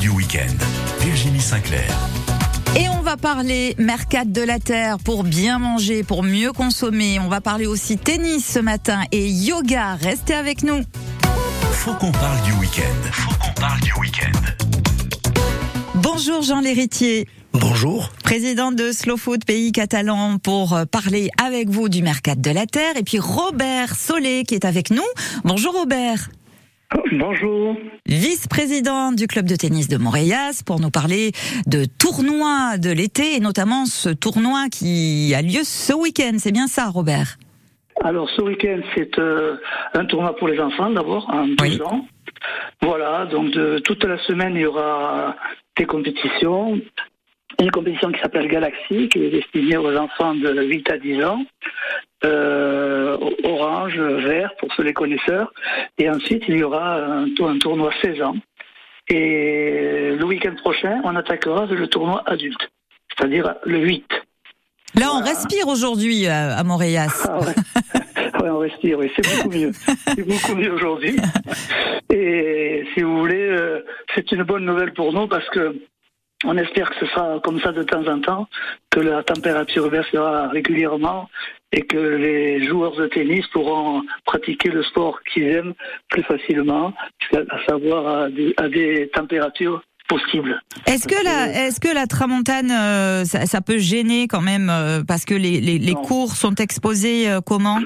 du week-end. Virginie Sinclair. Et on va parler mercat de la terre pour bien manger, pour mieux consommer. On va parler aussi tennis ce matin et yoga. Restez avec nous. Faut qu'on parle du week-end. Faut qu'on parle du week-end. Bonjour Jean Lhéritier. Bonjour. Président de Slow Food Pays Catalan pour euh, parler avec vous du mercat de la terre. Et puis Robert Solé qui est avec nous. Bonjour Robert. Bonjour. Vice-président du club de tennis de Montréal pour nous parler de tournois de l'été et notamment ce tournoi qui a lieu ce week-end. C'est bien ça, Robert? Alors ce week-end, c'est euh, un tournoi pour les enfants d'abord, en deux Oui. ans. Voilà, donc de, toute la semaine, il y aura des compétitions. Une compétition qui s'appelle Galaxy, qui est destinée aux enfants de 8 à 10 ans. Euh, orange, vert, pour ceux les connaisseurs. Et ensuite, il y aura un, tour- un tournoi 16 ans. Et le week-end prochain, on attaquera le tournoi adulte, c'est-à-dire le 8. Là, on respire aujourd'hui euh, à Montréal. Ah ouais. ouais, on respire, oui, c'est beaucoup mieux. C'est beaucoup mieux aujourd'hui. Et si vous voulez, euh, c'est une bonne nouvelle pour nous parce que on espère que ce sera comme ça de temps en temps, que la température baissera régulièrement et que les joueurs de tennis pourront pratiquer le sport qu'ils aiment plus facilement, à savoir à des, températures possibles. Est-ce que la, est-ce que la tramontane, euh, ça, ça peut gêner quand même euh, parce que les, les, cours sont exposés euh, comment?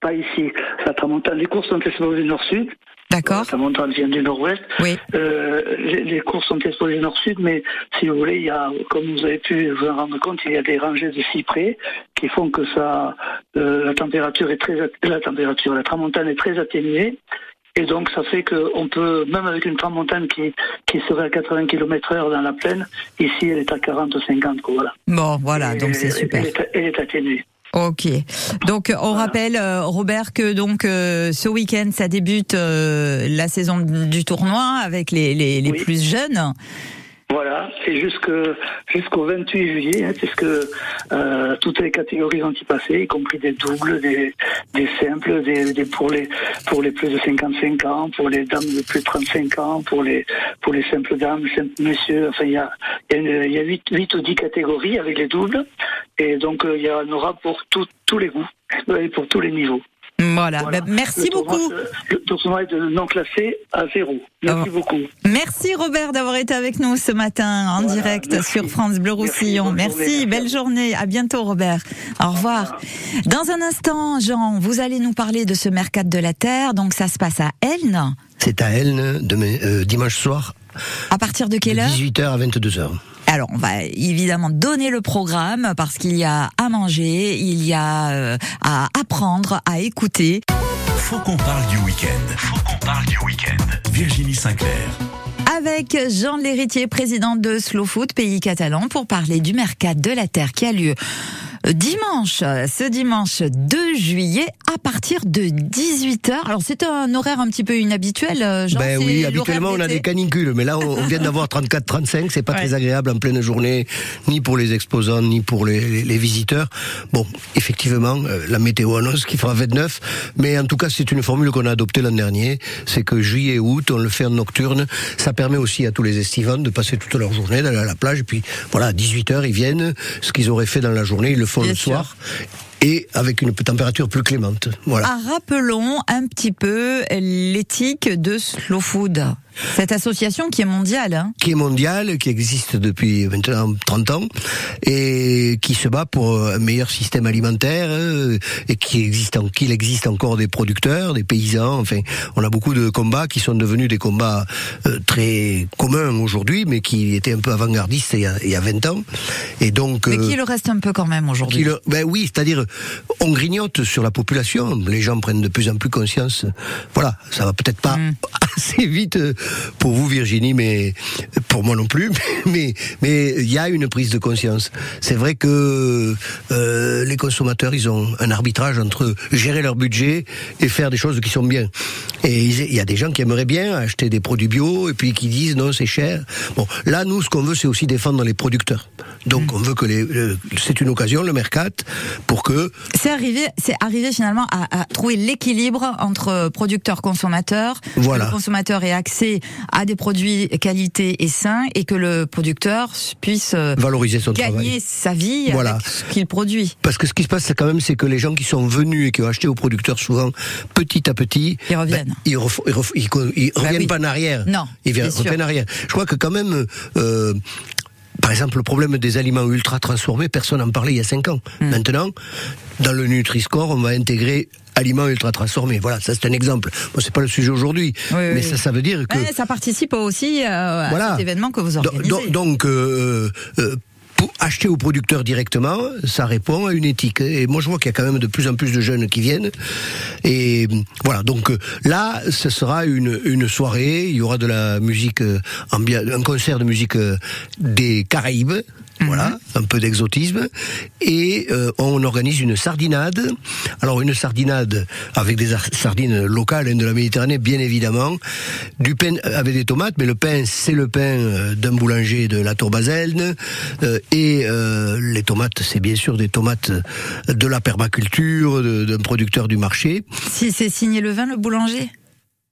Pas ici. La tramontane, les courses sont exposées nord-sud. D'accord La tramontane vient du nord-ouest. Oui. Euh, les, les courses sont exposées nord-sud, mais si vous voulez, il y a, comme vous avez pu vous en rendre compte, il y a des rangées de cyprès qui font que ça, euh, la température est très, la température, la tramontane est très atténuée. Et donc, ça fait qu'on peut, même avec une tramontane qui, qui serait à 80 km heure dans la plaine, ici, elle est à 40 ou 50, quoi, voilà. Bon, voilà, Et donc c'est super. Elle est, elle est atténuée. Ok. Donc on rappelle, euh, Robert, que donc euh, ce week-end ça débute euh, la saison du tournoi avec les, les, les Oui. plus jeunes. Voilà, et jusque jusqu'au 28 juillet, hein, euh, toutes les catégories ont y passé, y compris des doubles, des, simples, des, pour les pour les plus de 55 ans, pour les dames de plus de 35 ans, pour les pour les simples dames, simples messieurs. Enfin, il y a il y a, une- il y a 8, 8 ou 10 catégories avec les doubles, et donc euh, il y en aura pour tout- tous les goûts et pour tous les niveaux. Voilà. Voilà. Ben, merci Le beaucoup. Le tournoi est de non classé à zéro. Merci Oh. beaucoup. Merci Robert d'avoir été avec nous ce matin en Voilà, direct merci. sur France Bleu Roussillon. Merci, journée. belle journée. À bientôt Robert. Au revoir. Dans un instant, Jean, vous allez nous parler de ce mercat de la terre. Donc ça se passe à Elne. C'est à Elne, demain, euh, dimanche soir, À partir de quelle heure? 18h à 22h. Alors, on va évidemment donner le programme parce qu'il y a à manger, il y a euh, à apprendre, à écouter. Faut qu'on parle du week-end. Faut qu'on parle du week-end. Virginie Sinclair. Avec Jean Lhéritier, président de Slow Food Pays Catalan, pour parler du Mercat de la Terre qui a lieu dimanche, euh, ce dimanche 2 juillet, à partir de 18h. Alors, c'est un horaire un petit peu inhabituel, euh, Jean. Ben oui, habituellement on a des canicules, mais là on vient d'avoir 34-35, c'est pas Ouais. très agréable en pleine journée, ni pour les exposants, ni pour les, les- les visiteurs. Bon, effectivement, euh, la météo annonce qu'il fera 29, mais en tout cas c'est une formule qu'on a adoptée l'an dernier, c'est que juillet et août, on le fait en nocturne, ça permet aussi à tous les estivants de passer toute leur journée, d'aller à la plage, et puis voilà, à 18h ils viennent, ce qu'ils auraient fait dans la journée, ils le font Bien le sûr. soir, et avec une température plus clémente. Voilà. Ah, rappelons un petit peu l'éthique de Slow Food. Cette association qui est mondiale. Hein. qui est mondial, qui existe depuis maintenant 30 ans, et qui se bat pour un meilleur système alimentaire, euh, et qui existe, qu'il existe encore des producteurs, des paysans, enfin, on a beaucoup de combats qui sont devenus des combats euh, très communs aujourd'hui, mais qui étaient un peu avant-gardistes il, y a- il y a 20 ans. Et donc, Mais euh, qui le reste un peu quand même aujourd'hui? ben oui, c'est-à-dire on grignote sur la population. Les gens prennent de plus en plus conscience. Voilà, ça va peut-être pas Mm. assez vite euh, pour vous, Virginie, mais pour moi non plus, mais mais il y a une prise de conscience. C'est vrai que euh, les consommateurs, ils ont un arbitrage entre gérer leur budget et faire des choses qui sont bien. Et il y a des gens qui aimeraient bien acheter des produits bio et puis qui disent non, c'est cher. Bon, là, nous, ce qu'on veut, c'est aussi défendre les producteurs. Donc, on veut que les, euh, c'est une occasion, le mercat, pour que. C'est arrivé, c'est arrivé finalement à, à trouver l'équilibre entre producteurs consommateurs. Voilà. Le consommateur ait accès à des produits qualité et sains et que le producteur puisse euh, valoriser son gagner travail. sa vie Voilà. avec ce qu'il produit. Parce que ce qui se passe, c'est quand même, c'est que les gens qui sont venus et qui ont acheté aux producteurs souvent, petit à petit, Ils reviennent. ben, ils, ref- ils ref- ils co- ils reviennent oui. pas en arrière. Non, ils viennent- reviennent en arrière. Je crois que quand même. euh, par exemple, le problème des aliments ultra transformés, personne n'en parlait il y a 5 ans. Hmm. Maintenant, dans le Nutri-Score, on va intégrer aliments ultra transformés. Voilà, ça c'est un exemple. Bon, c'est pas le sujet aujourd'hui, Oui, mais oui. ça, ça veut dire que Ouais, ça participe aussi euh, à Voilà. cet événement que vous organisez. do- Donc, euh, euh, pour acheter aux producteurs directement, ça répond à une éthique. Et moi, je vois qu'il y a quand même de plus en plus de jeunes qui viennent. Et voilà, donc là, ce sera une, une soirée. Il y aura de la musique, un concert de musique des Caraïbes. Voilà, un peu d'exotisme. Et euh, on organise une sardinade. Alors une sardinade avec des ar- sardines locales hein, de la Méditerranée, bien évidemment. Du pain avec des tomates, mais le pain, c'est le pain euh, d'un boulanger de la Tour Baselne. Euh, et euh, les tomates, c'est bien sûr des tomates de la permaculture, d'un producteur du marché. Si c'est signé le vin, le boulanger?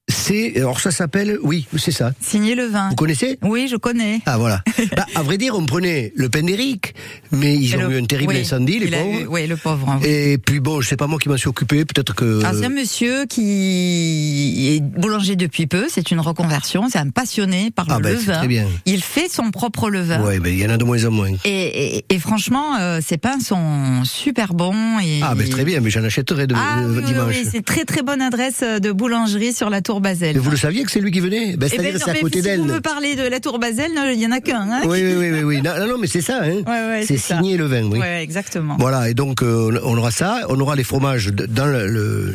C'est, alors ça s'appelle, oui, c'est ça. Signé le vin. Vous connaissez? Oui, je connais. Ah voilà. Bah, à vrai dire, on prenait le pain d'Éric, mais ils Et ont le- eu un terrible oui, incendie, les pauvres. eu- oui, le pauvre. hein, oui. Et puis bon, je sais pas moi qui m'en suis occupé, peut-être que. Alors, c'est un monsieur qui est boulanger depuis peu, c'est une reconversion, c'est un passionné par Ah le ben, c'est levain. très bien. Il fait son propre levain. Ouais, mais il y en a de moins en moins. Et, et- et franchement, euh, ces pains sont super bons. Et, Ah ben très bien, mais j'en achèterai de, Ah, euh, oui, oui, dimanche. oui, c'est très très bonne adresse de boulangerie sur la Tour Basel. Vous le saviez que c'est lui qui venait ben, Eh ben C'est-à-dire c'est à côté si d'elle. vous me parlez de la Tour Basel, il y en a qu'un. Hein Oui, oui, oui, oui, oui. Non, non, mais c'est ça, hein. Ouais, ouais, c'est c'est ça. signé le vin, oui. Ouais, exactement. Voilà, et donc euh, on aura ça, on aura les fromages dans le, le,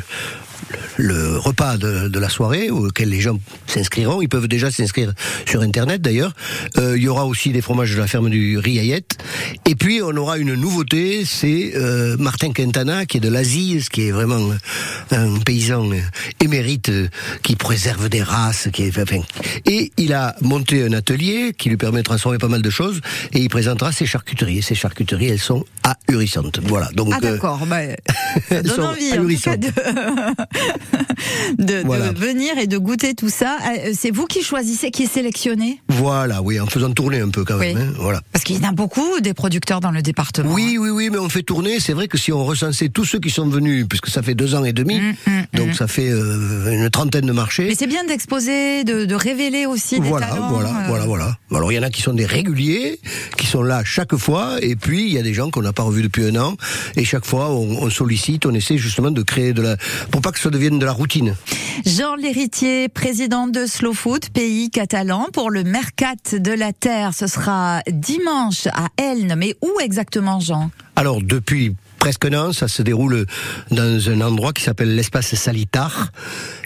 le repas de, de la soirée auquel les gens s'inscriront. Ils peuvent déjà s'inscrire sur Internet d'ailleurs. Euh, il y aura aussi des fromages de la ferme du Riaillette. Et puis on aura une nouveauté, c'est euh, Martin Quintana qui est de l'Asie, ce qui est vraiment un paysan émérite euh, qui préserve des races. Qui est, enfin, et il a monté un atelier qui lui permet de transformer pas mal de choses et il présentera ses charcuteries. Et ces charcuteries, elles sont ahurissantes. Voilà. Donc Ah euh, d'accord, bah, ça elles donne sont envie en tout cas ahurissantes. de, venir et de goûter tout ça. Euh, C'est vous qui choisissez, qui sélectionnez Voilà, oui, en faisant tourner un peu quand même. Hein, voilà. Parce qu'il y en a beaucoup des producteurs dans le département. Oui, oui, oui, mais on fait tourner. C'est vrai que si on recensait tous ceux qui sont venus, puisque ça fait deux ans et demi, Mm, mm, donc mm. ça fait euh, une trentaine de marchés. Mais c'est bien d'exposer, de, de révéler aussi des Voilà, talents. voilà, euh, voilà, voilà. Alors il y en a qui sont des réguliers, qui sont là chaque fois, et puis il y a des gens qu'on n'a pas revus depuis un an, et chaque fois on, on sollicite, on essaie justement de créer de la, pour pas que ça devienne de la routine. Jean Lhéritier, président de Slow Food, pays catalan, pour le Mercat de la Terre. Ce sera dimanche à Elne. Mais où exactement, Jean? Alors depuis presque un an, ça se déroule dans un endroit qui s'appelle l'espace Salitar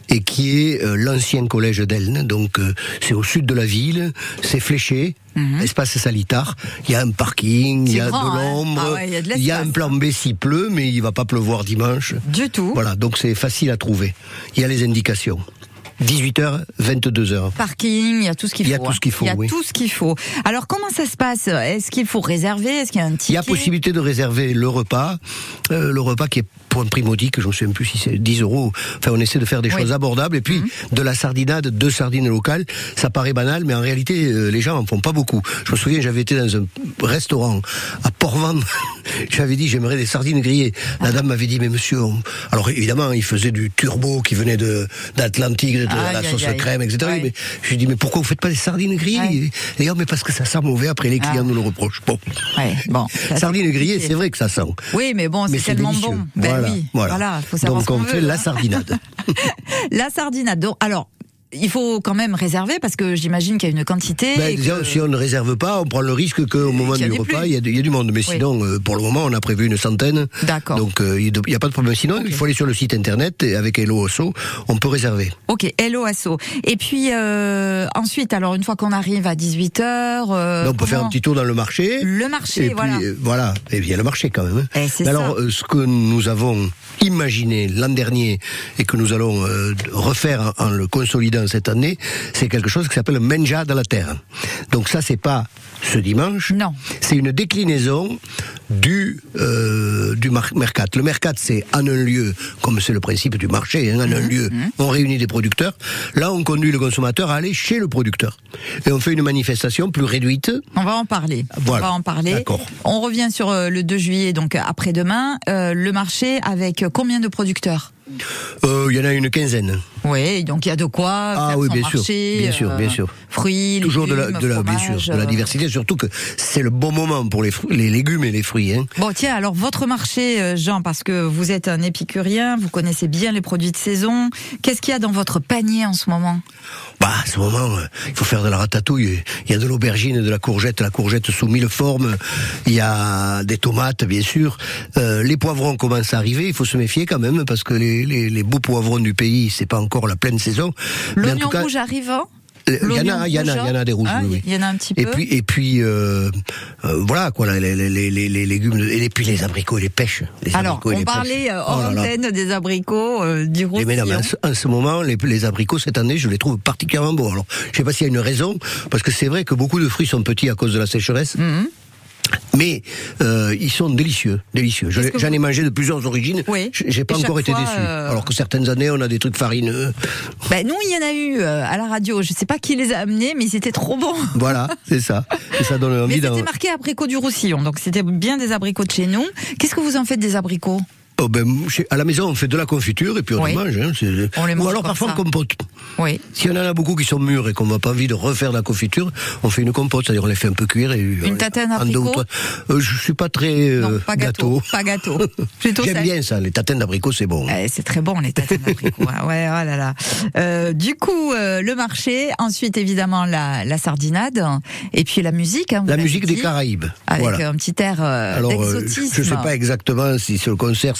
et qui est euh, l'ancien collège d'Elne. Donc euh, c'est au sud de la ville, c'est fléché. Espace Salitar, il y a un parking, il y a grand, de hein l'ombre, Ah ouais, il y a de il y a un plan B s'il pleut, mais il va pas pleuvoir dimanche. Du tout. Voilà, donc c'est facile à trouver. Il y a les indications. 18h, 22h. Parking, il y a tout ce qu'il Il faut. y a tout ce qu'il faut, Il y a oui. tout ce qu'il faut. Alors comment ça se passe? Est-ce qu'il faut réserver? Est-ce qu'il y a un Il ticket y a possibilité de réserver le repas, euh, le repas qui est pour un prix modique, je ne sais même plus si c'est 10 euros. Enfin, on essaie de faire des Oui. Mhm. choses abordables. Et puis, de la sardinade, deux sardines locales, ça paraît banal, mais en réalité, euh, les gens en font pas beaucoup. Je me souviens, j'avais été dans un restaurant à Port-Vendre. j'avais dit, j'aimerais des sardines grillées. La dame m'avait dit, mais monsieur, on- alors évidemment, il faisait du turbo qui venait de d'Atlantique, de, la sauce crème, etc. Ouais. Mais je lui ai dit, mais pourquoi vous faites pas des sardines grillées Ouais. Et oh, mais parce que ça sent mauvais. Après, les clients Ah. nous le reprochent. Bon. Ouais, bon. Sardines grillées, c'est vrai que ça sent. Oui, mais bon, c'est c'est tellement délicieux. bon. Ben voilà, oui, voilà. voilà, faut savoir Donc ce on qu'on fait veut, la hein. sardinade. La sardinade. Donc, alors, il faut quand même réserver parce que j'imagine qu'il y a une quantité. Ben, Si on ne réserve pas, on prend le risque qu'au moment du repas, il y, a, il y, a du monde. Mais sinon, euh, pour le moment, on a prévu une centaine. D'accord. Donc euh, il n'y a pas de problème. Sinon, il faut aller sur le site internet et avec Hello Asso, on peut réserver. Ok, Hello Asso. Et puis euh, ensuite, alors une fois qu'on arrive à 18 h on peut faire un petit tour dans le marché. Le marché, et voilà. Puis, voilà, et bien le marché quand même. Hein. Eh, alors, ce que nous avons imaginé l'an dernier et que nous allons refaire en, le consolidant cette année, c'est quelque chose qui s'appelle Menja dans la terre. Donc ça, c'est pas ce dimanche. Non. C'est une déclinaison du euh, du mercat. Le mercat, c'est en un lieu, comme c'est le principe du marché, hein, en un mhm, lieu, mhm. on réunit des producteurs. Là, on conduit le consommateur à aller chez le producteur. Et on fait une manifestation plus réduite. On va en parler. Voilà. On va en parler. On revient sur euh, le 2 juillet, donc après-demain. Euh, le marché avec combien de producteurs? Euh, il y en a une quinzaine. Oui, donc il y a de quoi ah, faire oui, bien sûr, bien sûr, bien sûr. Fruits, toujours légumes, de la, de la bien sûr, de la diversité, surtout que c'est le bon moment pour les, fruits, les légumes et les fruits. Hein. Bon, tiens, alors votre marché, Jean, parce que vous êtes un épicurien, vous connaissez bien les produits de saison. Qu'est-ce qu'il y a dans votre panier en ce moment? Bah, à ce moment, il faut faire de la ratatouille. Il y a de l'aubergine, de la courgette, la courgette sous mille formes. Il y a des tomates, bien sûr. Euh, les poivrons commencent à arriver. Il faut se méfier quand même parce que les, les, les beaux poivrons du pays, c'est pas encore la pleine saison. L'oignon rouge arrive il y en a, il y en a, il y en a des rouges. Il oui. y en a un petit peu. Et puis, et puis, euh, euh, voilà quoi, les, les, les, les, légumes et puis les abricots et les pêches. Les Alors, on parlait euh, hors oh antenne des abricots, euh, du roussillon. Mais non, en, ce moment, les, les abricots cette année, je les trouve particulièrement beaux. Alors, je sais pas s'il y a une raison, parce que c'est vrai que beaucoup de fruits sont petits à cause de la sécheresse. Mhm. Mais euh, ils sont délicieux, délicieux. J'en ai mangé de plusieurs origines. Oui. J'ai pas encore été déçu. Euh, Alors que certaines années, on a des trucs farineux. Ben nous, il y en a eu euh, à la radio. Je sais pas qui les a amenés, mais c'était trop bon. Voilà, c'est ça. Et ça donne envie. Mais c'était marqué abricot du Roussillon, donc c'était bien des abricots de chez nous. Qu'est-ce que vous en faites des abricots? Oh ben, à la maison, on fait de la confiture et puis on les mange. Hein, on les mange Ou alors parfois on compote. Oui. Si on en a beaucoup qui sont mûrs et qu'on n'a pas envie de refaire de la confiture, on fait une compote, c'est-à-dire on les fait un peu cuire. Et, une tatane d'abricot euh, Je suis pas très euh, pas gâteau. Pas gâteau. J'aime bien ça, les tatanes d'abricot, c'est bon. Eh, c'est très bon les tatanes d'abricot. Hein. ouais, oh là là. Euh, du coup, euh, le marché, ensuite évidemment la, la sardinade, et puis la musique. Hein, la musique des Caraïbes. Avec un petit air Alors, je sais pas exactement si ce concert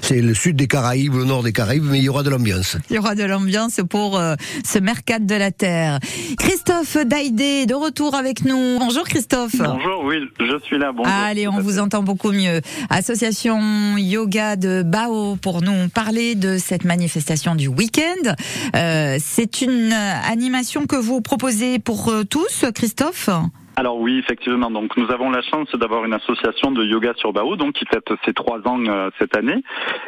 c'est le le sud des Caraïbes, le nord des Caraïbes, mais il y aura de l'ambiance. Il y aura de l'ambiance pour euh, ce mercat de la terre. Christophe Daïdé, de retour avec nous. Bonjour Christophe. Bonjour, oui, je suis là. Bonjour. Allez, on vous entend beaucoup mieux. Association Yoga de Bao pour nous parler de cette manifestation du week-end. Euh, c'est une animation que vous proposez pour euh, tous, Christophe? Alors oui, effectivement. Donc nous avons la chance d'avoir une association de yoga sur Bao, donc qui fête ses trois ans euh, cette année.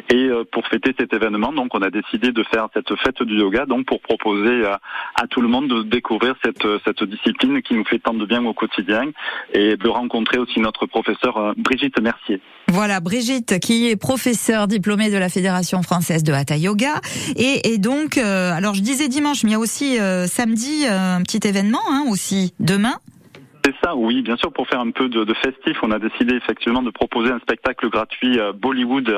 Et euh, pour fêter cet événement, donc on a décidé de faire cette fête du yoga, donc pour proposer à tout le monde de découvrir cette cette discipline qui nous fait tant de bien au quotidien et de rencontrer aussi notre professeur euh, Brigitte Mercier. Voilà, Brigitte, qui est professeure diplômée de la Fédération française de Hatha Yoga. Et, et donc, alors je disais dimanche, mais il y a aussi samedi un petit événement hein, aussi, demain. Ça, oui, bien sûr, pour faire un peu de, festif, on a décidé effectivement de proposer un spectacle gratuit euh, Bollywood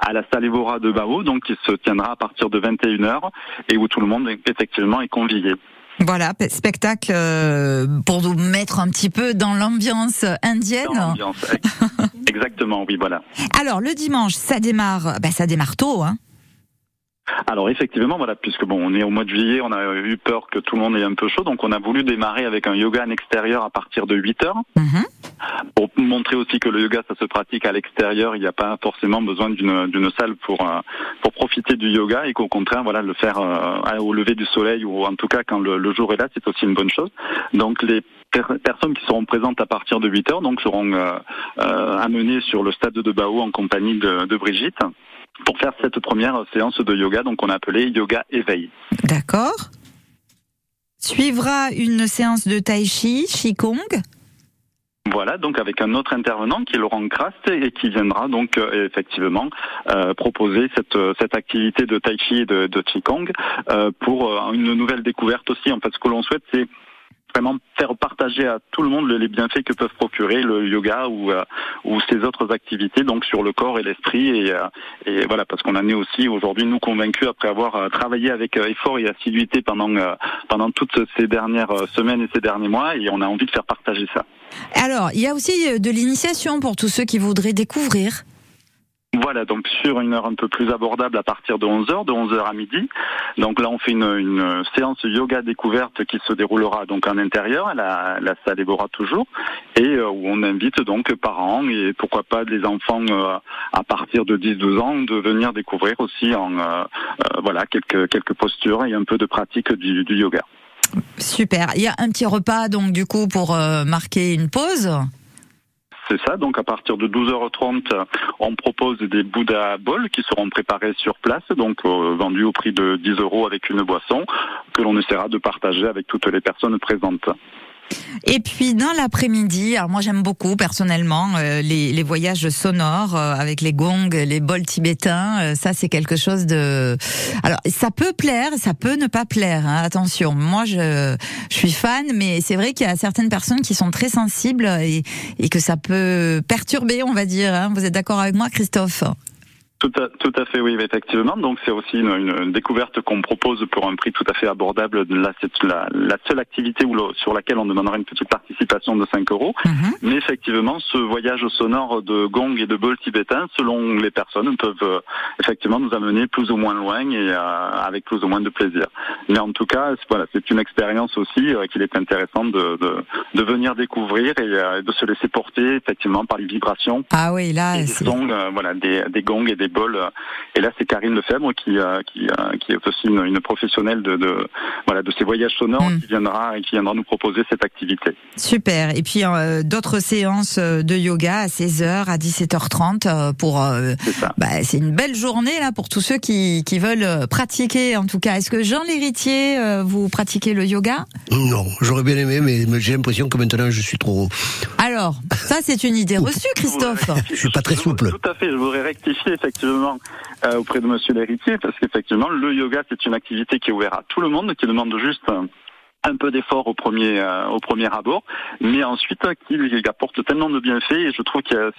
à la salle Evora de Bao, donc qui se tiendra à partir de 21h et où tout le monde effectivement est convié. Voilà, spectacle euh, pour nous mettre un petit peu dans l'ambiance indienne. Dans l'ambiance, exactement, oui, voilà. Alors le dimanche, ça démarre, ben, ça démarre tôt, hein alors effectivement, voilà, puisque bon, on est au mois de juillet, on a eu peur que tout le monde ait un peu chaud, donc on a voulu démarrer avec un yoga en extérieur à partir de 8 heures, mhm. pour montrer aussi que le yoga ça se pratique à l'extérieur, il n'y a pas forcément besoin d'une salle pour euh, pour profiter du yoga et qu'au contraire, voilà, le faire euh, au lever du soleil ou en tout cas quand le, jour est là, c'est aussi une bonne chose. Donc les personnes qui seront présentes à partir de 8 heures donc seront euh, amenées sur le stade de Bao en compagnie de, de Brigitte pour faire cette première séance de yoga, donc on a appelé yoga éveil. D'accord. Suivra une séance de tai chi, qigong. Voilà, donc avec un autre intervenant qui est Laurent Krast et qui viendra donc euh, effectivement euh, proposer cette, cette activité de tai chi et de, de qigong euh, pour une nouvelle découverte aussi. En fait, ce que l'on souhaite, c'est vraiment faire partager à tout le monde les bienfaits que peuvent procurer le yoga ou ou ces autres activités donc sur le corps et l'esprit et, et voilà parce qu'on en est aussi aujourd'hui nous convaincus après avoir travaillé avec effort et assiduité pendant pendant toutes ces dernières semaines et ces derniers mois et on a envie de faire partager ça. Alors, il y a aussi de l'initiation pour tous ceux qui voudraient découvrir. Voilà, donc sur une heure un peu plus abordable à partir de 11h, de 11h à midi. Donc là, on fait une, séance yoga découverte qui se déroulera donc en intérieur, la, la salle évoluera toujours, et euh, où on invite donc parents et pourquoi pas des enfants euh, à partir de 10-12 ans de venir découvrir aussi en euh, voilà quelques quelques postures et un peu de pratique du yoga. Super. Il y a un petit repas donc du coup pour marquer une pause? C'est ça. Donc à partir de 12h30, on propose des Bouddha Bowls qui seront préparés sur place, donc euh, vendus au prix de 10 euros avec une boisson que l'on essaiera de partager avec toutes les personnes présentes. Et puis dans l'après-midi, alors moi j'aime beaucoup personnellement euh, les, les, voyages sonores euh, avec les gongs, les bols tibétains. Euh, ça c'est quelque chose de. Alors ça peut plaire, ça peut ne pas plaire. Hein, attention, moi je, je suis fan, mais c'est vrai qu'il y a certaines personnes qui sont très sensibles et, et que ça peut perturber, on va dire. Hein. Vous êtes d'accord avec moi, Christophe? Tout à, tout à fait, oui, effectivement. Donc c'est aussi une, une découverte qu'on propose pour un prix tout à fait abordable. Là, c'est la, la, seule activité où sur laquelle on demandera une petite participation de 5 euros. Mhm. Mais effectivement, ce voyage sonore de gong et de bol tibétain, selon les personnes, peuvent euh, effectivement nous amener plus ou moins loin et euh, avec plus ou moins de plaisir. Mais en tout cas, voilà, c'est une expérience aussi euh, qu'il est intéressant de, de, de, venir découvrir et de se laisser porter effectivement par les vibrations. Ah oui, là, c'est voilà, des, des gongs et des et là, c'est Karine Lefebvre qui, euh, qui, euh, qui est aussi une, professionnelle de, de, voilà, de ces voyages sonores hmm. qui viendra et qui viendra nous proposer cette activité. Super. Et puis euh, d'autres séances de yoga à 16h, à 17h30 pour. Bah, c'est une belle journée là pour tous ceux qui, qui veulent pratiquer. En tout cas, est-ce que Jean l'héritier, vous pratiquez le yoga? Non, j'aurais bien aimé, mais j'ai l'impression que maintenant je suis trop. Alors, ça c'est une idée reçue, Christophe. je suis pas très souple. Tout à fait. Je voudrais rectifier effectivement effectivement euh, auprès de Monsieur l'héritier, parce qu'effectivement, le yoga, c'est une activité qui est ouverte à tout le monde, qui demande juste un peu d'effort au premier euh, au premier abord, mais ensuite qui apporte tellement de bienfaits et je trouve y a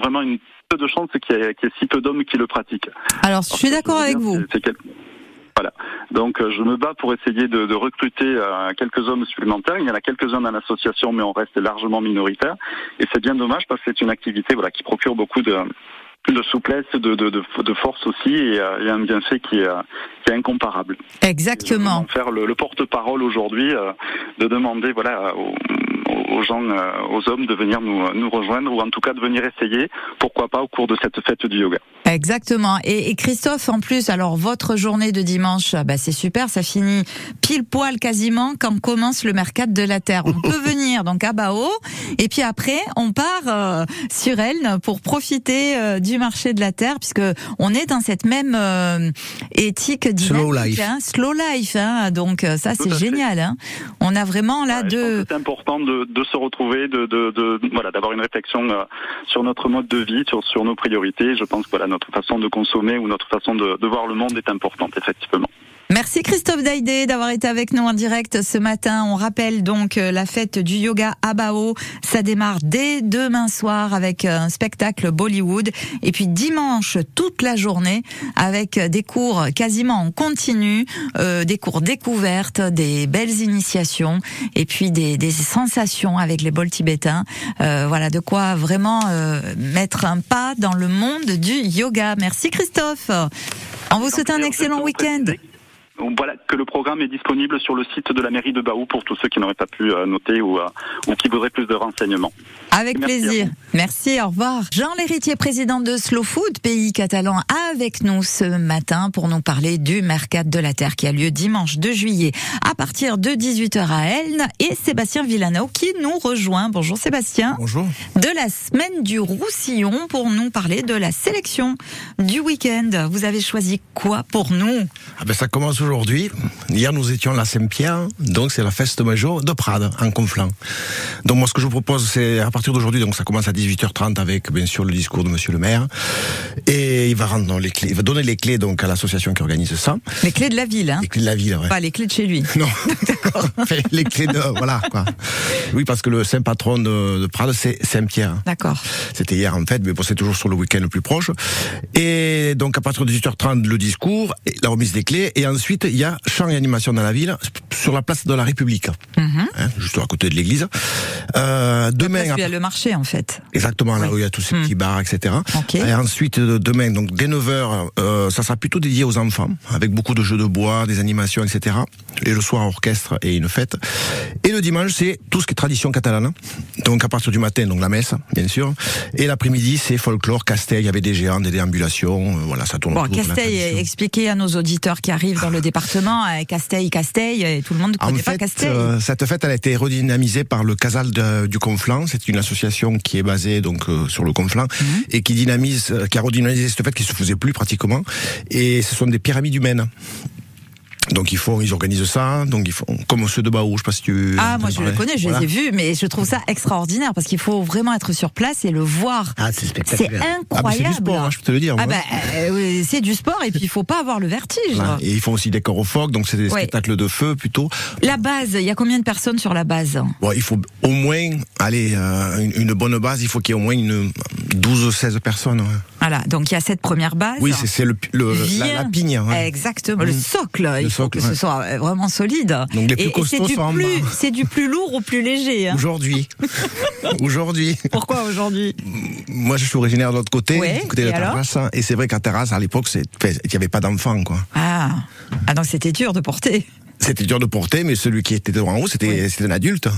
vraiment une peu de chance qu'il y, ait si peu d'hommes qui le pratiquent. Alors, je suis d'accord avec vous. Voilà. Donc je me bats pour essayer de, de recruter euh, quelques hommes supplémentaires. Il y en a quelques-uns dans l'association, mais on reste largement minoritaire. Et c'est bien dommage parce que c'est une activité voilà qui procure beaucoup de de souplesse, de, de, de, force aussi, et, euh, un bienfait qui est, qui est incomparable. Exactement. faire le, porte-parole aujourd'hui, euh, de demander voilà aux, aux gens, euh, aux hommes de venir nous, nous rejoindre ou en tout cas de venir essayer, pourquoi pas au cours de cette fête du yoga. Exactement. Et, Christophe, en plus, alors votre journée de dimanche, bah, c'est super, ça finit pile poil quasiment quand commence le mercat de la Terre. On peut venir donc à Bao et puis après on part euh, sur Elne pour profiter euh, du marché de la Terre puisque on est dans cette même éthique dynamique, slow life, hein, slow life. Hein, donc ça c'est génial. Hein. On a vraiment là deux. C'est important de, de se retrouver, de, de, de voilà, d'avoir une réflexion euh, sur notre mode de vie, sur, sur nos priorités. Je pense que voilà, notre façon de consommer ou notre façon de, de voir le monde est importante, effectivement. Merci Christophe Daïdé d'avoir été avec nous en direct ce matin. On rappelle donc euh, la fête du yoga à Bao. Ça démarre dès demain soir avec euh, un spectacle Bollywood. Et puis dimanche, toute la journée avec des cours quasiment en continu, euh, des cours découvertes, des belles initiations et puis des, des sensations avec les bols tibétains. Euh, voilà, de quoi vraiment mettre un pas dans le monde du yoga. Merci Christophe. On vous souhaite un excellent week-end voilà, que le programme est disponible sur le site de la mairie de Baou pour tous ceux qui n'auraient pas pu euh, noter ou, euh, ou qui voudraient plus de renseignements. Avec plaisir. Merci, au revoir. Jean Lhéritier, président de Slow Food, pays catalan, avec nous ce matin pour nous parler du Mercat de la Terre qui a lieu dimanche 2 juillet à partir de 18h à Elne et Sébastien Villano qui nous rejoint. Bonjour Sébastien. Bonjour. De la semaine du Roussillon pour nous parler de la sélection du week-end. Vous avez choisi quoi pour nous? Ah ben Ça commence aujourd'hui. Hier, nous étions à la Saint-Pierre, donc c'est la fête majeure de Prades, en Conflans. Donc moi, ce que je vous propose, c'est à partir d'aujourd'hui, donc ça commence à 18h30 avec, bien sûr, le discours de Monsieur le maire. Et il va rendre les clés, il va donner les clés donc à l'association qui organise ça. Les clés de la ville, hein Les clés de la ville, ouais. Pas les clés de chez lui. Non. Enfin, les clés de, voilà, quoi. Oui, parce que le saint patron de, de Prades, c'est Saint-Pierre. D'accord. C'était hier en fait, mais bon, c'est toujours sur le week-end le plus proche. Et donc à partir de 18h30, le discours, la remise des clés, et ensuite il y a chant et animation dans la ville, sur la place de la République, Mhm. hein, juste à côté de l'église. Euh, demain, qu'il y a le marché, en fait. exactement là Oui. où il y a tous ces Hmm. petits bars, etc. Et ensuite demain, donc dès 9h, euh, ça sera plutôt dédié aux enfants, avec beaucoup de jeux de bois, des animations, etc. Et le soir, orchestre et une fête. Et le dimanche, c'est tout ce qui est tradition catalane. Donc à partir du matin, donc la messe, bien sûr. Et l'après-midi, c'est folklore, Castel, il y avait des géants, des déambulations, euh, voilà, ça tourne Bon, tradition. expliquez à nos auditeurs qui arrivent dans le département, euh, Casteil, Casteil, et tout le monde ne En connaît pas fait, Casteil. euh, cette fête, elle a été redynamisée par le Casal de- du Conflans. C'est une association qui est basée donc euh, sur le Conflans Mhm. et qui dynamise, euh, qui a redynamisé cette fête qui se faisait plus pratiquement. Et ce sont des pyramides humaines. Donc ils font, ils organisent ça. Donc ils font comme ceux de Baou. Je sais pas si tu. Ah, moi je le parler. connais, je Voilà. les ai vus, mais je trouve ça extraordinaire parce qu'il faut vraiment être sur place et le voir. Ah, c'est C'est spectaculaire. Ah, incroyable. c'est du sport, hein, je peux te le dire. Ah moi. bah, euh, c'est du sport et puis il faut pas avoir le vertige. Et ils font aussi des corps au phoque, donc c'est des Ouais. spectacles de feu plutôt. La base, il y a combien de personnes sur la base? Bon, il faut au moins, allez, euh, une, une bonne base, il faut qu'il y ait au moins une 12-16 personnes. ouais. Voilà, donc il y a cette première base. Oui, c'est le, le la, la pigne. ouais. Exactement, le Mm. socle, il Le faut que ce soit euh, vraiment solide. Donc les plus et, et c'est costauds du plus, bas. c'est du plus lourd au plus léger. hein. Aujourd'hui. Aujourd'hui. Pourquoi aujourd'hui? Moi, je suis originaire de l'autre côté, Ouais, du côté de la terrasse. Et c'est vrai qu'à terrasse, à l'époque, il n'y avait pas d'enfants, quoi. ah. ah, donc c'était dur de porter. C'était dur de porter, mais celui qui était en haut, c'était c'était un adulte.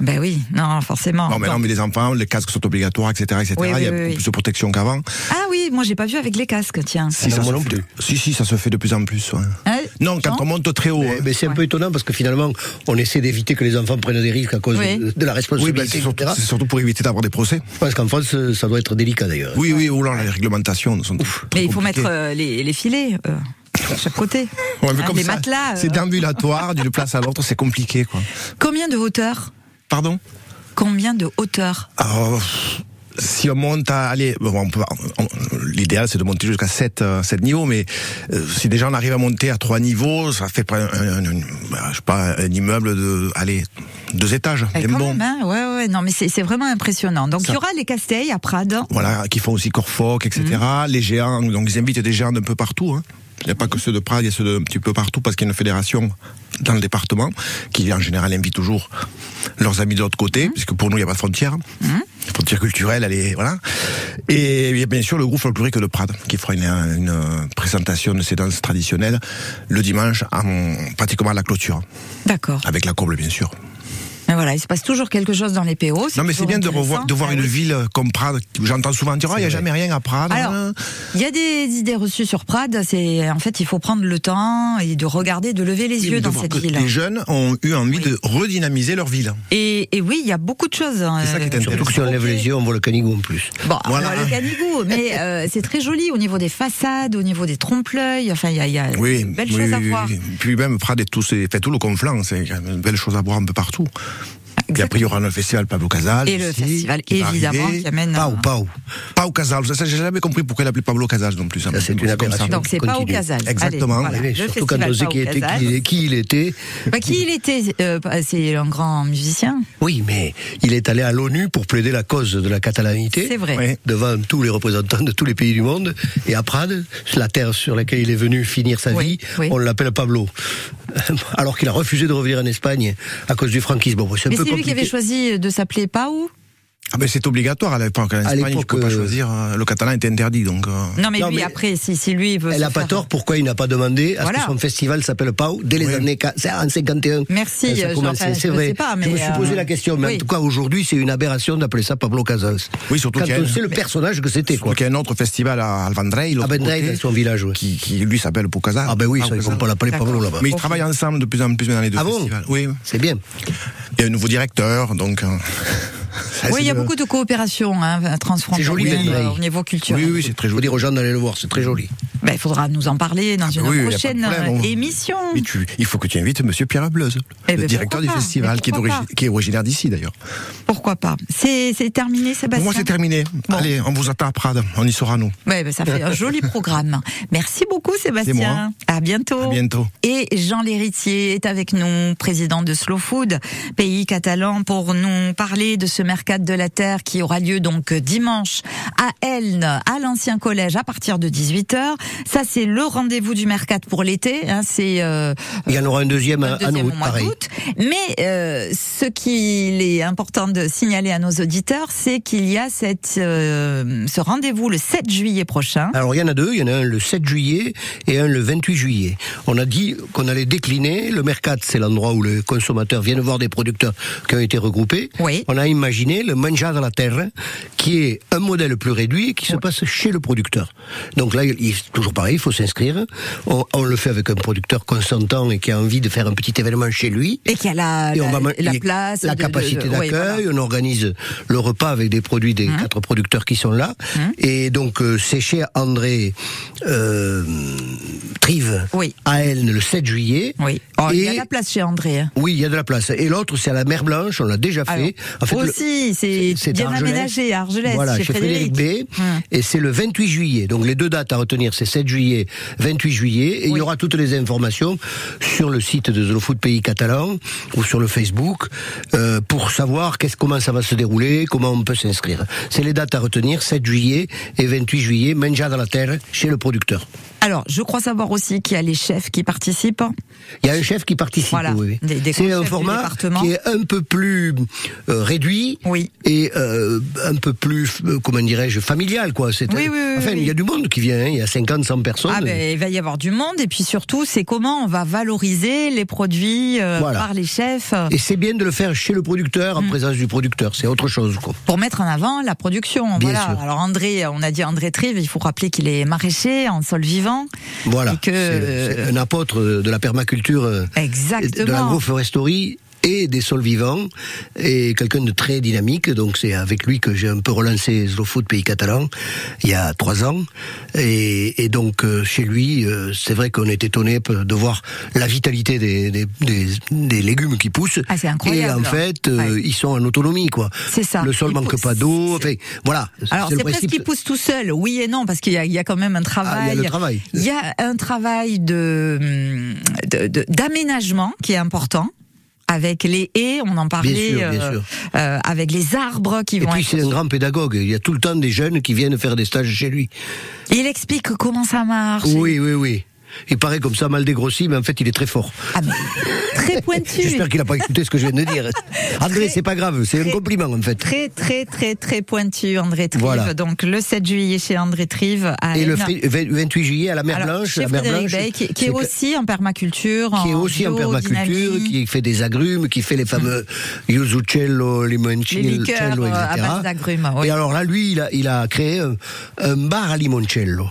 Ben oui, non, forcément. non, mais non, mais les enfants, les casques sont obligatoires, etc., etc. Oui, oui, il y a oui, oui. plus de protection qu'avant. Ah oui, moi j'ai pas vu avec les casques, tiens. Si, ça moi se non fait plus. de- si, si, ça se fait de plus en plus. ouais. Hein Non, quand on monte très haut. Mais, hein. mais c'est un peu étonnant parce que finalement, on essaie d'éviter que les enfants prennent des risques à cause Oui. de, de la Oui, responsabilité. ben, c'est surtout, etc. c'est surtout pour éviter d'avoir des procès. Pense qu'en France, euh, ça doit être délicat d'ailleurs. Oui, oui, ou là, les réglementations sont très Mais il faut mettre euh, les, les filets euh, à chaque côté. Ouais, mais comme les ça, matelas. euh. C'est déambulatoire, d'une place à l'autre, c'est compliqué, quoi. Combien de hauteur Pardon Combien de hauteur Alors, si on monte à, allez, bon, l'idéal c'est de monter jusqu'à 7, euh, 7 niveaux, mais euh, si déjà on arrive à monter à 3 niveaux, ça fait un, un- un- bah, je sais pas, un immeuble de, allez, deux étages, Eh, quand bon. même, hein ouais, ouais, non, mais c'est vraiment impressionnant. Donc il y aura les Casteils à Prades. Voilà, qui font aussi Corfoc, etc. Mhm. Les géants, donc ils invitent des géants d'un peu partout. Hein. Il n'y a pas que ceux de Prades, il y a ceux d'un petit peu partout parce qu'il y a une fédération dans le département qui en général invite toujours leurs amis de l'autre côté, Mhm. puisque pour nous il n'y a pas de frontière. La frontière culturelle, elle est voilà. Et il y a bien sûr le groupe folklorique de Prades qui fera une, une présentation de ces danses traditionnelles le dimanche, en, pratiquement à la clôture, D'accord. avec la coble bien sûr. Mais voilà, il se passe toujours quelque chose dans les PO. Non mais c'est bien de revoir, de voir Ah une oui. ville comme Prades. J'entends souvent dire, oh, il n'y a vrai. jamais rien à Prades. Alors, hein. Il y a des idées reçues sur Prades. C'est en fait, il faut prendre le temps et de regarder, de lever les yeux dans cette ville. Les jeunes ont eu envie Oui. de redynamiser leur ville. Et, et oui, il y a beaucoup de choses. hein, C'est ça qui est intéressant. Surtout que si on lève les yeux, on voit le canigou en plus. Bon, Voilà. alors, le canigou, mais euh, c'est très joli au niveau des façades, au niveau des trompe-l'œil. Enfin, il y a, il y a Oui, de belles oui, choses à oui, voir. oui. Puis même Prades et tout, c'est fait tout le conflant, c'est une belle chose à voir un peu partout. Et après, il y aura le festival Pablo Casals. Et le festival, qui évidemment, qui amène. Pau, Pau. Pas au Casals. Ça, j'ai jamais compris pourquoi il appelait Pablo Casals non plus. Ça, c'est une comme ça. aberration. Donc c'est pas au Continue. Casals. Exactement. Allez, voilà, surtout quand on sait qui, était, qui, qui il était. Bah, qui il était euh, C'est un grand musicien. Oui, mais il est allé à l'ONU pour plaider la cause de la catalanité. C'est vrai. Oui. Devant tous les représentants de tous les pays du monde. Et à Prades, la terre sur laquelle il est venu finir sa Oui, vie, oui. on l'appelle Pablo. Alors qu'il a refusé de revenir en Espagne à cause du franquisme. Bon, c'est un Mais peu c'est lui qui avait choisi de s'appeler Pau Ah ben c'est obligatoire à l'époque. En Espagne, tu peux pas euh, choisir. euh, Le catalan était interdit, donc. euh, Non, mais Non, lui, mais après, si, si lui veut. Elle n'a pas tort, pourquoi il n'a pas demandé à Voilà. ce que son festival s'appelle Pau dès les Oui. années qua- c'est en 51. Merci, Ça a euh, c'est je vrai. sais pas, je me mais, suis posé euh, la question, mais oui. en tout cas aujourd'hui c'est une aberration d'appeler ça Pablo Casals. Oui, surtout Quand qu'il a on sait le personnage que c'était quoi. Donc il y a un autre festival à Alvandrei, l'autre À Vendrell, côté, dans son village. ouais. qui, qui lui s'appelle Pau Casals. Ah ben oui, ça, ils vont pas l'appeler Pablo là-bas. Mais ils travaillent ensemble de plus en plus dans les deux Ah bon festivals. Oui, C'est bien. il y a un nouveau directeur, donc Oui, il y a beaucoup de coopération hein, transfrontalière au niveau culturel. Oui, oui, c'est très joli. Faut dire aux gens d'aller le voir, c'est très joli. Ben, il faudra nous en parler dans ah une prochaine émission. il faut que tu invites Monsieur Pierre Ableuse, eh le ben, directeur du festival, qui est, qui est, originaire d'ici d'ailleurs. Pourquoi pas C'est terminé, Sébastien Pour moi, c'est terminé. Allez, on vous attend à Prades, on y sera, nous. Ouais, ben, ça fait un joli programme. Merci beaucoup, Sébastien. À bientôt. À bientôt. Et Jean Lhéritier est avec nous, président de Slow Food, pays catalan, pour nous parler de ce mercat de la terre qui aura lieu donc dimanche à Elne, à l'ancien collège, à partir de 18h. Ça, c'est le rendez-vous du mercat pour l'été. Hein, c'est. Euh, Il y en aura un deuxième, un deuxième à pareil. Mais euh, ce qu'il est important de signaler à nos auditeurs, c'est qu'il y a cette, euh, ce rendez-vous le 7 juillet prochain. Alors il y en a deux, il y en a un le 7 juillet et un le 28 juillet. On a dit qu'on allait décliner. Le mercat, c'est l'endroit où les consommateurs viennent voir des producteurs qui ont été regroupés. Oui. On a imaginé le De la Terre, qui est un modèle plus réduit qui se passe chez le producteur. Donc là, il, toujours pareil, il faut s'inscrire. On, on, le fait avec un producteur consentant et qui a envie de faire un petit événement chez lui. Et qui a la, la, place, la capacité d'accueil. On organise le repas avec des produits des hum. quatre producteurs qui sont là. Hum. Et donc euh, c'est chez André euh, Trive oui. à Elne le 7 juillet. Oui. Oh, il y a de la place chez André. Hein. Oui, il y a de la place. Et l'autre, c'est à la Mer Blanche. On l'a déjà fait. en fait, aussi, c'est bien aménagé à Argelès. Voilà, chez, Frédéric, B. Hum. Et c'est le 28 juillet. Donc les deux dates à retenir, c'est 7 juillet, 28 juillet. Et il y aura toutes les informations sur le site de The Food Pays Catalan ou sur le Facebook euh, pour savoir qu'est-ce comment ça va se dérouler, comment on peut s'inscrire. C'est les dates à retenir 7 juillet et 28 juillet, Menja dans la terre chez le producteur. Alors, je crois savoir aussi qu'il y a les chefs qui participent. Il y a un chef qui participe, oui. C'est un format qui est un peu plus euh, réduit oui. et euh, un peu plus, euh, comment dirais-je, familial, quoi. Oui, oui, oui, enfin, il y a du monde qui vient, hein. il y a 50, 100 personnes. Ah, ben, il va y avoir du monde et puis surtout, c'est comment on va valoriser les produits par les chefs. Et c'est bien de le faire chez le producteur, en mm. présence du producteur, c'est autre chose, quoi. Pour mettre en avant la production, bien voilà. Sûr. Alors André, on a dit André Trive, il faut rappeler qu'il est maraîcher en sol vivant. Voilà. C'est un apôtre de la permaculture. Euh, Exactement. De l'agroforesterie et des sols vivants et quelqu'un de très dynamique. Donc c'est avec lui que j'ai un peu relancé Slow Food Pays Catalan il y a trois ans. Et, et donc euh, chez lui, euh, c'est vrai qu'on est étonné de voir la vitalité des, des, des, des légumes qui poussent. Ah, c'est incroyable. Et en fait, euh, ils sont en autonomie, quoi. C'est ça. Le sol il manque pousse, pas d'eau. Enfin, voilà. Alors c'est presque qu'il pousse tout seul. Oui et non, parce qu'il y, y, a quand même un travail. Ah, il y a le travail. Il y a un travail de d'aménagement qui est important avec les haies, on en parlait, bien sûr, bien euh, sûr. Euh, avec les arbres qui et vont. Et puis c'est un grand pédagogue. Il y a tout le temps des jeunes qui viennent faire des stages chez lui. Il explique comment ça marche. Oui, oui, oui. Il paraît comme ça mal dégrossi, mais en fait, il est très fort. Ah mais, très pointu. J'espère qu'il n'a pas écouté ce que je viens de dire. André, c'est pas grave, c'est un compliment en fait. Très, très, très, très pointu, André Trive. Voilà. Donc le 7 juillet chez André Trive. À Et le 28 juillet à la Mer Alors, Blanche. Chez la Mer Blanche Bay, qui, qui est aussi en permaculture. Qui est aussi en, permaculture, qui fait des agrumes, qui fait les fameux mmh. yuzucello, limoncello, les liqueurs, etc. À base oui. Et alors là, lui, il a, il a créé un, un bar à limoncello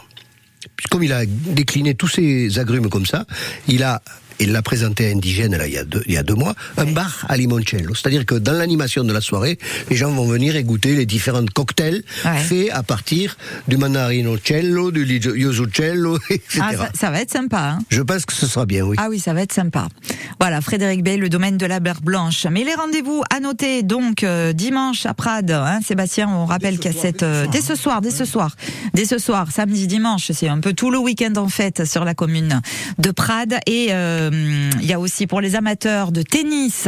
comme il a décliné tous ses agrumes comme ça, il a il l'a présenté à Indigène là, il, y a deux, il y a deux mois, un bar à limoncello. C'est-à-dire que dans l'animation de la soirée, les gens vont venir et goûter les différents cocktails ouais. faits à partir du mandarinocello, du yuzucello, etc. Ah, ça, ça, va être sympa. Hein Je pense que ce sera bien, oui. Ah oui, ça va être sympa. Voilà, Frédéric Bay, le domaine de la Berre Blanche. Mais les rendez-vous à noter, donc, euh, dimanche à Prades, hein, Sébastien, on rappelle qu'il y a cette... Euh, dès ce soir, dès ce soir, dès ce soir, samedi, dimanche, c'est un peu tout le week-end en fait sur la commune de Prades. Et... Euh, il y a aussi pour les amateurs de tennis,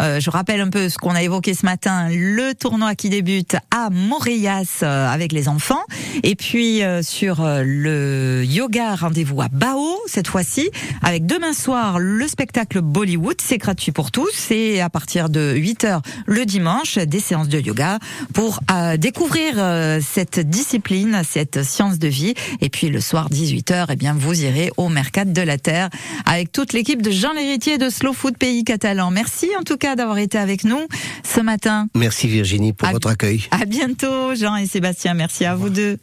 euh, je rappelle un peu ce qu'on a évoqué ce matin, le tournoi qui débute à Montréas euh, avec les enfants. Et puis euh, sur le yoga, rendez-vous à Bao cette fois-ci, avec demain soir le spectacle Bollywood. C'est gratuit pour tous. C'est à partir de 8 heures le dimanche, des séances de yoga pour découvrir cette discipline, cette science de vie. Et puis le soir 18 h eh bien vous irez au Mercat de la Terre avec toute l'équipe de Jean Lhéritier de Slow Food Pays Catalan. Merci en tout cas d'avoir été avec nous ce matin. Merci Virginie pour à, votre accueil. À bientôt Jean et Sébastien. Merci à vous deux.